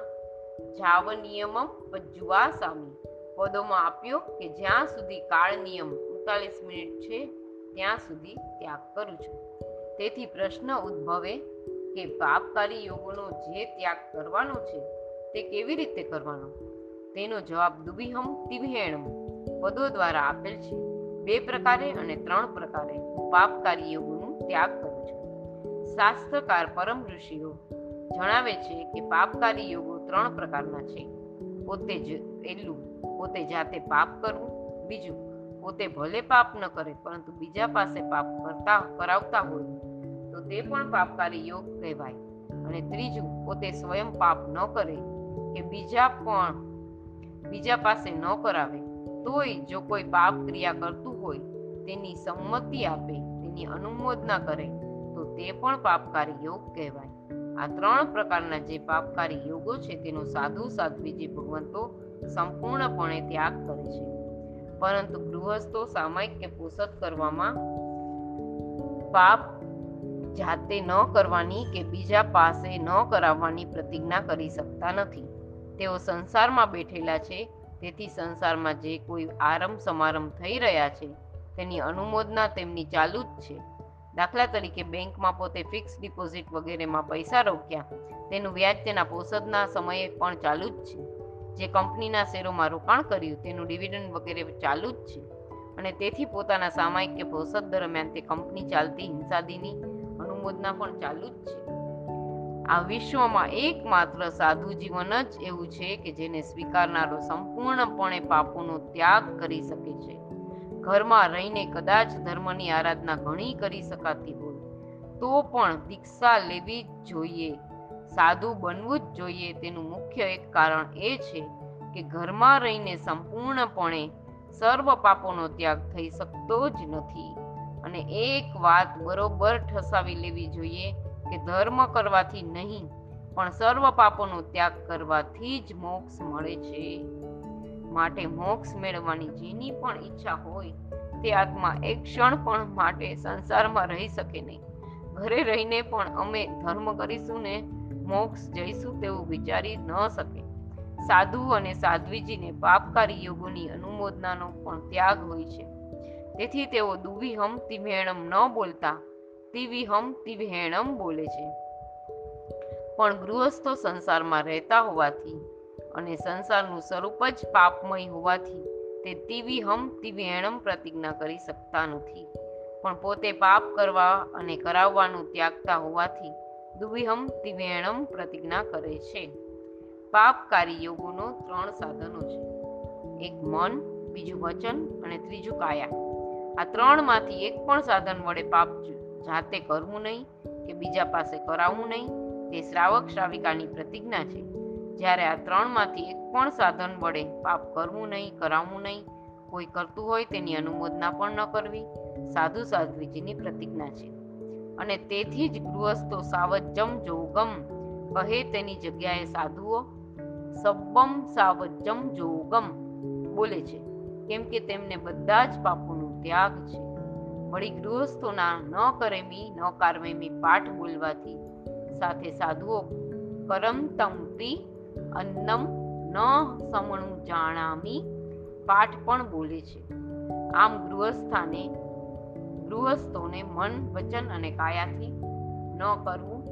જાવ નિયમમ પજ્જુવા સામી પદોમાં આપ્યો કે જ્યાં સુધી કાળ નિયમ ઉનતાલીસ મિનિટ છે ત્યાં સુધી ત્યાગ કરું છું. તેથી પ્રશ્ન ઉદ્ભવે કે પાપકારી યોગોનો જે ત્યાગ કરવાનો છે તે કેવી રીતે કરવાનો? તેનો જવાબ દુબિહમ તિવિહેણમ પદો દ્વારા આપેલ છે. બે પ્રકારે અને ત્રણ પ્રકારે પાપકારી યોગોનું ત્યાગ કરું છું. શાસ્ત્રકાર પરમ ઋષિઓ જણાવે છે કે પાપકારી યોગો ત્રણ પ્રકારના છે. પોતે જ પહેલું, પોતે જાતે પાપ કરવું બીજું પોતે ભલે પાપ ન કરે, પરંતુ બીજા પાસે પાપ કરતા, કરાવતા હોય, તો તે પણ પાપકારી યોગ કહેવાય. અને ત્રીજું, પોતે સ્વયં પાપ ન કરે કે બીજા પણ, બીજા પાસે ન કરાવે, તોય જો કોઈ પાપ ક્રિયા કરતું હોય, તેની સંમતિ આપે, તેની અનુમોદના કરે, તો તે પણ પાપકારી યોગ કહેવાય. આ ત્રણ પ્રકારના જે પાપકારી યોગો છે, તેનો સાધુ સાધ્વી જે ભગવંતો સંપૂર્ણપણે ત્યાગ કરે છે. પરંતુ ગૃહસ્થો સામાયિક કે પોષક કરવામાં પાપ જાતે ન કરવાની કે બીજા પાસે ન કરાવવાની પ્રતિજ્ઞા કરી શકતા નથી. તેઓ સંસારમાં બેઠેલા છે, તેથી સંસારમાં જે કોઈ આરંભ સમારંભ થઈ રહ્યા છે, તેની અનુમોદના તેમની ચાલુ જ છે. દાખલા તરીકે બેંકમાં પોતે ફિક્સ ડિપોઝિટ વગેરેમાં પૈસા રોક્યા, તેનું વ્યાજ તેના પોષદના સમયે પણ ચાલુ જ છે. જે કંપનીના શેરોમાં રોકાણ કર્યું, તેનું ડિવિડન્ડ વગેરે ચાલુ જ છે. અને તેથી પોતાના સામાયિક કે પોષદ દરમિયાન તે કંપની ચાલતી હિંસાદીની અનુમોદના પણ ચાલુ જ છે. આ વિશ્વમાં એકમાત્ર સાધુ જીવન જ એવું છે કે જેને સ્વીકારનારો સંપૂર્ણપણે પાપોનો ત્યાગ કરી શકે છે. ઘરમાં રહીને કદાચ ધર્મની આરાધના ઘણી કરી શકાતી હોય, તો પણ દીક્ષા લેવી જોઈએ. સાધુ બનવું જ જોઈએ તેનું મુખ્ય એક કારણ એ છે કે ઘરમાં રહીને સંપૂર્ણપણે સર્વ પાપોનો ત્યાગ થઈ શકતો જ નથી. અને એક વાત બરોબર ઠસાવી લેવી જોઈએ કે ધર્મ કરવાથી નહીં, પણ સર્વ પાપોનો ત્યાગ કરવાથી જ મોક્ષ મળે છે. માટે મોક્ષ મેળવવાની જેની પણ ઈચ્છા હોય, તે આત્મા એક ક્ષણ પણ માટે સંસારમાં રહી શકે નહીં. ઘરે રહીને પણ અમે ધર્મ કરીશું ને મોક્ષ જઈશું તેવું વિચારી ન શકે. સાધુ અને સાધ્વીજીને પાપકારી યોગોની અનુમોદનાનો પણ ત્યાગ હોય છે. તેથી તેઓ દુવી હમ તિભેણમ ન બોલતા, તિવિહમ હમ તિભેણમ બોલે છે. પણ ગૃહસ્થો સંસારમાં રહેતા હોવાથી અને સંસારનું સ્વરૂપ જ પાપમય હોવાથી તે તીવી હમ તિભેણમ પ્રતિજ્ઞા કરી શકતા નથી. પણ પોતે પાપ કરવા અને કરાવવાનું ત્યાગતા હોવાથી દુવિહમ તિવેણમ પ્રતિજ્ઞા કરે છે. પાપકારી યોગોનો ત્રણ સાધનો છે. એક મન, બીજું વચન અને ત્રીજું કાયા. આ ત્રણમાંથી એક પણ સાધન વડે પાપ જાતે કરવું નહીં કે બીજા પાસે કરાવવું નહીં. તે શ્રાવક શ્રાવિકાની પ્રતિજ્ઞા છે. જ્યારે આ ત્રણમાંથી એક પણ સાધન વડે પાપ કરવું નહીં, કરાવવું નહીં, કોઈ કરતું હોય તેની અનુમોદના પણ ન કરવી. સાધુ સાધ્વીજીની પ્રતિજ્ઞા છે. અને તેથી જ ગૃહસ્થો સાવજ્જમ જોગમ. કહે તેની જગ્યાએ સાધુઓ સબ્બમ સાવજ્જમ જોગમ. બોલે છે, કેમ કે તેમને બધા જ પાપોનો ત્યાગ છે. વળી ગૃહસ્થોના ન કરેમી, ન કારમેમી પાઠ બોલવાથી સાથે સાધુઓ કરમ તંપી અન્નમ ન સમણું જાણામી પાઠ પણ બોલે છે. આમ ગૃહસ્થાને ગૃહસ્થોને મન, વચન અને કાયાથી ન કરવું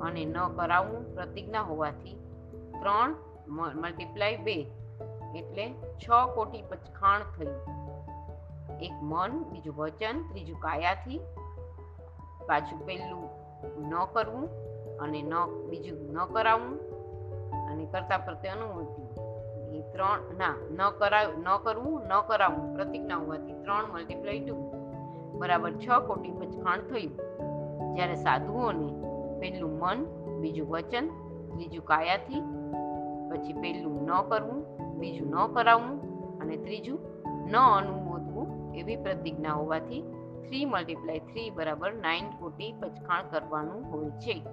અને ન કરાવવું પ્રતિજ્ઞા હોવાથી ત્રણ મલ્ટીપ્લાય બે એટલે છ કોટી પચખાણ થયું. એક મન, બીજું વચન, ત્રીજું કાયાથી. પાછું પહેલું ન કરવું અને ન, બીજું ન કરાવવું અને કરતા પ્રત્યે અનુમતિ. એ ત્રણ, ના, ન કરાવ, ન કરવું, ન કરાવવું પ્રતિજ્ઞા હોવાથી ત્રણ મલ્ટીપ્લાય ટુ બરાબર છ કોટી પચખાણ થયું. જ્યારે સાધુઓને પહેલું મન, બીજું વચન, ત્રીજું કાયાથી, પછી પહેલું ન કરવું, બીજું ન કરાવવું અને ત્રીજું ન અનુમોદવું એવી પ્રતિજ્ઞા હોવાથી થ્રી મલ્ટીપ્લાય થ્રી બરાબર નાઇન કોટી પચખાણ કરવાનું હોય છે.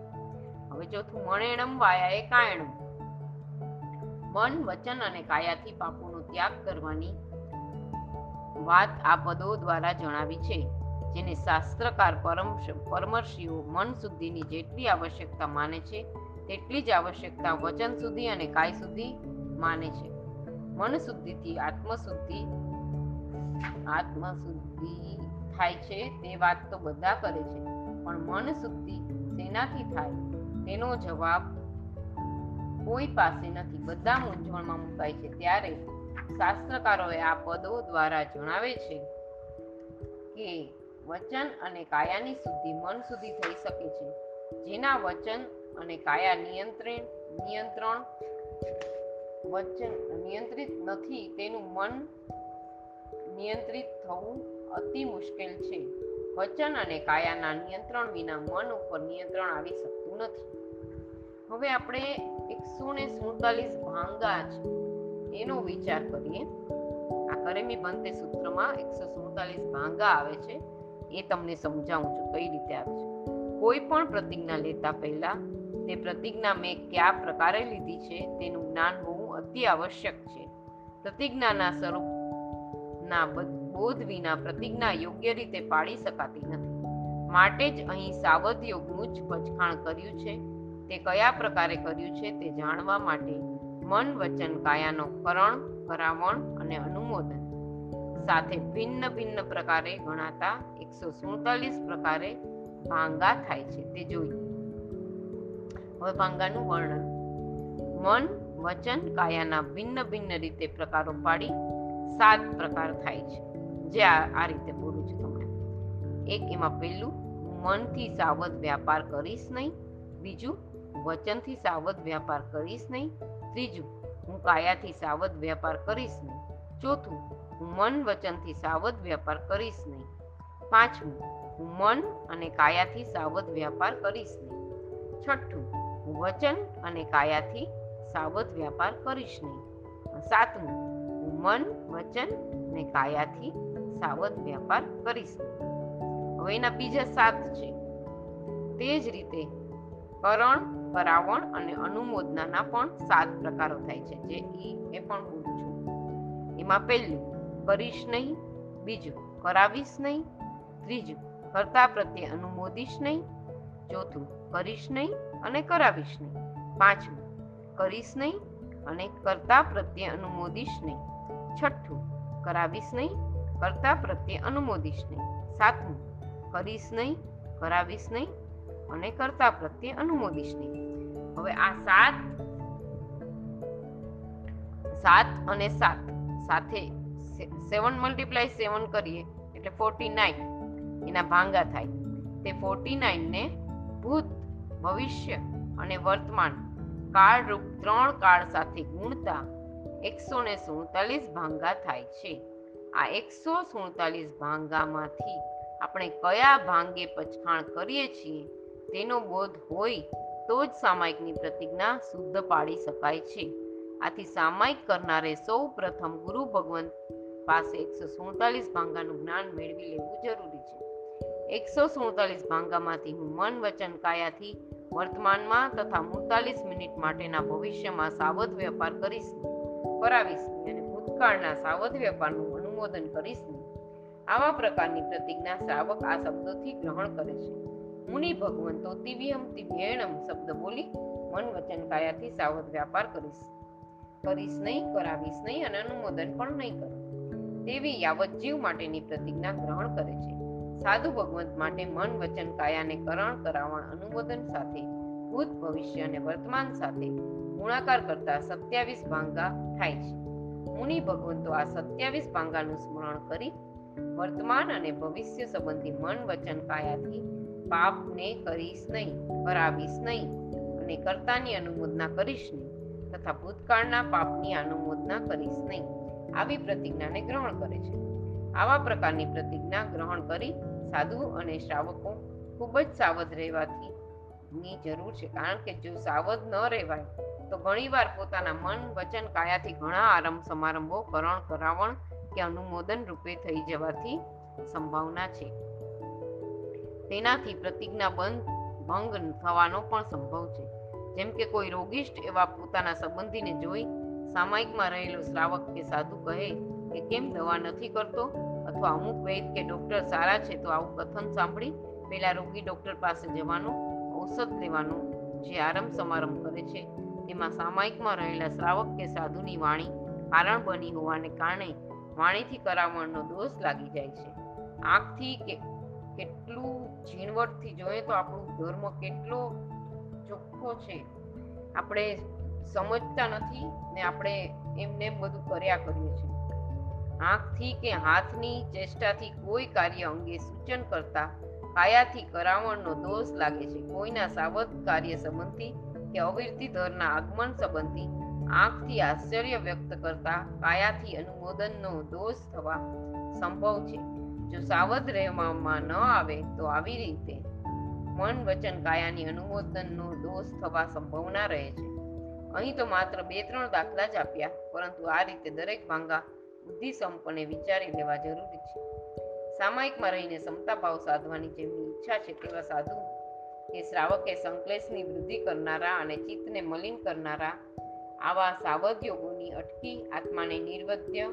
હવે ચોથું, મણેણમ વાયાએ કાયણમ. મન, વચન અને કાયાથી પાપોનો ત્યાગ કરવાની વાત આ પદો દ્વારા જણાવી છે. જેને શાસ્ત્રકાર પરમ પરમર્ષિઓ મન શુદ્ધિની જેટલી આવશ્યકતા માને છે, તેટલી જ આવશ્યકતા વચન સુધી અને કાય સુધી માને છે. મન શુદ્ધિથી આત્મશુદ્ધિ આત્મશુદ્ધિ થાય છે તે વાત તો બધા કરે છે, પણ મન શુદ્ધિ શેનાથી થાય? તેનો જવાબ કોઈ પાસે નથી. બધા મૂંઝવણમાં મુકાય છે. ત્યારે શાસ્ત્રકારોએ આ પદો દ્વારા જણાવે છે કે વચન અને કાયાની શુદ્ધિ મન સુધી થઈ શકે છે. જેના વચન અને કાયા નિયંત્રણ નિયંત્રણ, વચન નિયંત્રિત નથી, તેનું મન નિયંત્રિત થવું અતિ મુશ્કેલ છે. વચન અને કાયાના નિયંત્રણ વિના મન ઉપર નિયંત્રણ આવી શકતું નથી. હવે આપણે એકસો ને સુડતાલીસ ભાંગા એનો વિચાર કરીએ. આ કરેમી બંતે સૂત્રમાં એકસો સુડતાલીસ ભાંગા આવે છે. એ તમને સમજાવું છું કઈ રીતે આવે છે. કોઈ પણ પ્રતિજ્ઞા લેતા પહેલા તે પ્રતિજ્ઞા મેં કયા પ્રકારે લીધી છે તેનું જ્ઞાન હોવું અતિ આવશ્યક છે. પ્રતિજ્ઞાના સ્વરૂપના બોધ વિના પ્રતિજ્ઞા યોગ્ય રીતે પાડી શકાતી નથી. માટે જ અહીં સાવધ યોગનું જ પછખાણ કર્યું છે. તે કયા પ્રકારે કર્યું છે તે જાણવા માટે મન વચન કાયાનો કરણ, કરાવણ અને અનુમોદન સાથે ભિન્ન ભિન્ન પ્રકારે ગણાતા એકસો સુડતાલીસ પ્રકારે ભાંગા થાય છે. તે જોઈએ હવે ભાંગાનું વર્ણન. મન, વચન, કાયાના ભિન્ન ભિન્ન રીતે પ્રકારો પાડી સાત પ્રકાર થાય છે. જે આ રીતે બોલું છું તમને. એક એમાં પહેલું, મનથી સાવધ વ્યાપાર કરીશ નહીં. બીજું, વચનથી સાવધ વ્યાપાર કરીશ નહીં. ત્રીજું, હું કાયાથી સાવધ વ્યાપાર કરીશ નહીં. ચોથું હું મન વચનથી સાવધ વ્યાપાર કરીશ નહીં. પાંચમું, હું મન અને કાયાથી સાવધ વ્યાપાર કરીશ નહીં. છઠ્ઠું, હું વચન અને કાયાથી સાવધ વ્યાપાર કરીશ નહીં. સાતમું, હું મન, વચન અને કાયાથી સાવધ વ્યાપાર કરીશ નહીં. હવે એના બીજા સાત છે. તે જ રીતે કરણ, પરાવણ અને અનુમોદનાના પણ સાત પ્રકારો થાય છે, જે એ પણ બોલું છું. એમાં પહેલું કરીશ નહીં, બીજું કરાવીશ નહીં, ત્રીજું કરતા પ્રત્યે અનુમોદીશ નહીં, ચોથું કરીશ નહીં અને કરાવીશ નહીં, પાંચમું કરીશ નહીં અને કરતા પ્રત્યે અનુમોદીશ નહીં, છઠ્ઠું કરાવીશ નહીં, કરતા પ્રત્યે અનુમોદીશ નહીં, સાતમું કરીશ નહીં, કરાવીશ નહીં અને કરતા પ્રત્યે અનુમોદીશ નહીં. હવે આ સાત સાત અને સાત સાથે સેવન મલ્ટીપ્લાય સેવન કરીએ, એટલે ફોર્ટી નાઇન એના ભાંગા થાય. તે ફોર્ટી નાઇનને ભૂત, ભવિષ્ય અને વર્તમાન કાળરૂપ ત્રણ કાળ સાથે ગુણતા એકસો ને સુડતાલીસ ભાંગા થાય છે. આ એકસો સુડતાલીસ ભાંગામાંથી આપણે કયા ભાંગે પછાણ કરીએ છીએ તેનો બોધ હોય તો જ સામાયિકની પ્રતિજ્ઞા શુદ્ધ પાડી શકાય છે. આથી સામાયિક કરનારે સૌ પ્રથમ ગુરુ ભગવંત પાસે એકસો સુડતાલીસ ભાંગાનું જ્ઞાન મેળવી લેવું જરૂરી છે. એકસો સુડતાલીસ ભાંગામાંથી હું મન વચન કાયાથી વર્તમાનમાં તથા મુડતાલીસ મિનિટ માટેના ભવિષ્યમાં સાવધ વેપાર કરીશ કરાવીશ અને ભૂતકાળના સાવધ વેપારનું અનુમોદન કરીશ આવા પ્રકારની પ્રતિજ્ઞા શ્રાવક આ શબ્દોથી ગ્રહણ કરે છે. મુનિ ભગવંતો તિવ્યમ તિવ્યેણમ શબ્દ બોલી મન વચન કાયાથી સાવધ વ્યાપાર કરીશ. કરીશ નહીં, કરાવીશ નહીં અને અનુમોદન પણ નહીં કરું. તેવી યાવત જીવ માટેની પ્રતિજ્ઞા ગ્રહણ કરે છે. સાધુ ભગવંત માટે મન, વચન કાયાને કરણ, કરાવણ, અનુમોદન સાથે, ભૂત ભવિષ્ય અને વર્તમાન સાથે ગુણાકાર કરતા સત્યાવીસ ભાંગા થાય છે. મુનિ ભગવંતો આ સત્યાવીસ ભાંગાનું સ્મરણ કરી વર્તમાન અને ભવિષ્ય સંબંધી મન, વચન, કાયાથી પાપને કરીશ નહીં ભરાવીશ નહીં અને કર્તાની અનુમોદના કરીશ નહીં તથા ભૂતકાળના પાપની અનુમોદના કરીશ નહીં. આવી પ્રતિજ્ઞાને ગ્રહણ કરે છે. આવા પ્રકારની પ્રતિજ્ઞા ગ્રહણ કરી સાધુ અને શ્રાવકો ખૂબ જ સાવધ રહેવાથી ની જરૂર છે. કારણ કે જો સાવધ ન રહેવાય, તો ઘણીવાર પોતાના મન, વચન કાયાથી ઘણા આરંભ, સમારંભો, કરણ, કરાવણ કે અનુમોદન રૂપે થઈ જવાથી સંભાવના છે. તેનાથી પ્રતિજ્ઞા બંધ, ભંગ થવાનો પણ સંભવ છે. જેમ કે કોઈ રોગિષ્ઠ એવા પોતાના સંબંધીને જોઈ સામાયિકમાં રહેલો શ્રાવક કે સાધુ કહે કે કેમ દવા નથી કરતો? અથવા અમુક વૈદ કે ડોક્ટર સારા છે તો આવું કથન સાંભળી પેલા રોગી ડોક્ટર પાસે જવાનું, ઔષધ લેવાનું જે આરંભ સમારંભ કરે છે. તેમાં સામાયિકમાં રહેલા શ્રાવક કે સાધુની વાણી કારણ બની હોવાને કારણે વાણીથી કરાવણનો દોષ લાગી જાય છે. આંખથી કે કેટલું ઝીણવટથી જોઈએ તો આપણો ધર્મ કેટલો ચોખ્ખો છે. આપણે સમજતા નથી ને આપણે એમને બધું કર્યા કરીએ છીએ. આંખથી કે હાથની ચેષ્ટાથી કોઈ કાર્ય અંગે સૂચન કરતા કાયાથી કરાવણનો દોષ લાગે છે. કોઈના સાવધ કાર્ય સંબંધી કે અવિરતી ધરના આગમન સંબંધી આંખથી આશ્ચર્ય વ્યક્ત કરતા કાયાથી અનુમોદનનો દોષ થવા સંભવ છે. જો સાવધ રહેવામાં ન આવે તો આવી રીતે મન વચન કાયાની અનુમોદનનો દોષ થવા સંભાવના રહે છે. અહીં તો માત્ર બે ત્રણ દાખલા જ આપ્યા, પરંતુ આ રીતે દરેક ભાંગા બુદ્ધિ સંપન્ને વિચારી લેવા જરૂરી છે. સામાયિકમાં રહીને સમતા ભાવ સાધવાની જેમની ઈચ્છા છે તેવા સાધુ કે શ્રાવકે સંકલેશની વૃદ્ધિ કરનારા અને ચિત્તને મલિન કરનારા આવા સાવધ યોગોની અટકી આત્માને નિર્વધ્ય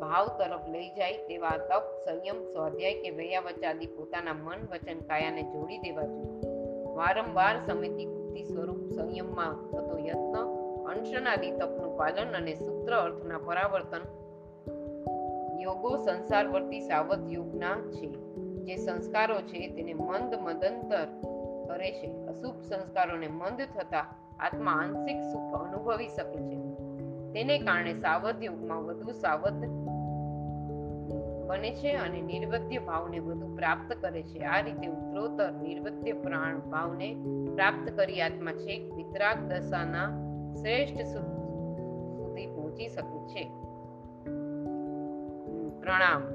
ભાવ તરફ લઈ જાય તેવા તપ, સંયમ, સ્વાધ્યાય કે વૈયાવચાદી પોતાના મન વચન કાયાને જોડી દેવા જોઈએ. વારંવાર સમિતિ બુદ્ધિ સ્વરૂપ સંયમમાં થતો યત્ન અંશનાદી તપનું પાલન અને સૂત્ર અર્થના પરાવર્તન યોગો સંસારવર્તી સાવધ યોગના છે. જે સંસ્કારો છે તેને મંદ મદંતર કરે છે. અશુભ સંસ્કારોને મંદ થતા આત્મા આંશિક સુખ અનુભવી શકે છે. તેને કારણે સાવધ યોગમાં વધુ સાવધ બને છે અને નિર્વત્ય ભાવને વધુ પ્રાપ્ત કરે છે. આ રીતે ઉત્તરોત્તર નિર્વદ્ય પ્રાણ ભાવને પ્રાપ્ત કરી આત્મા છેક વિતરાગ દશાના શ્રેષ્ઠ સુધી પહોંચી શકે છે. પ્રણામ.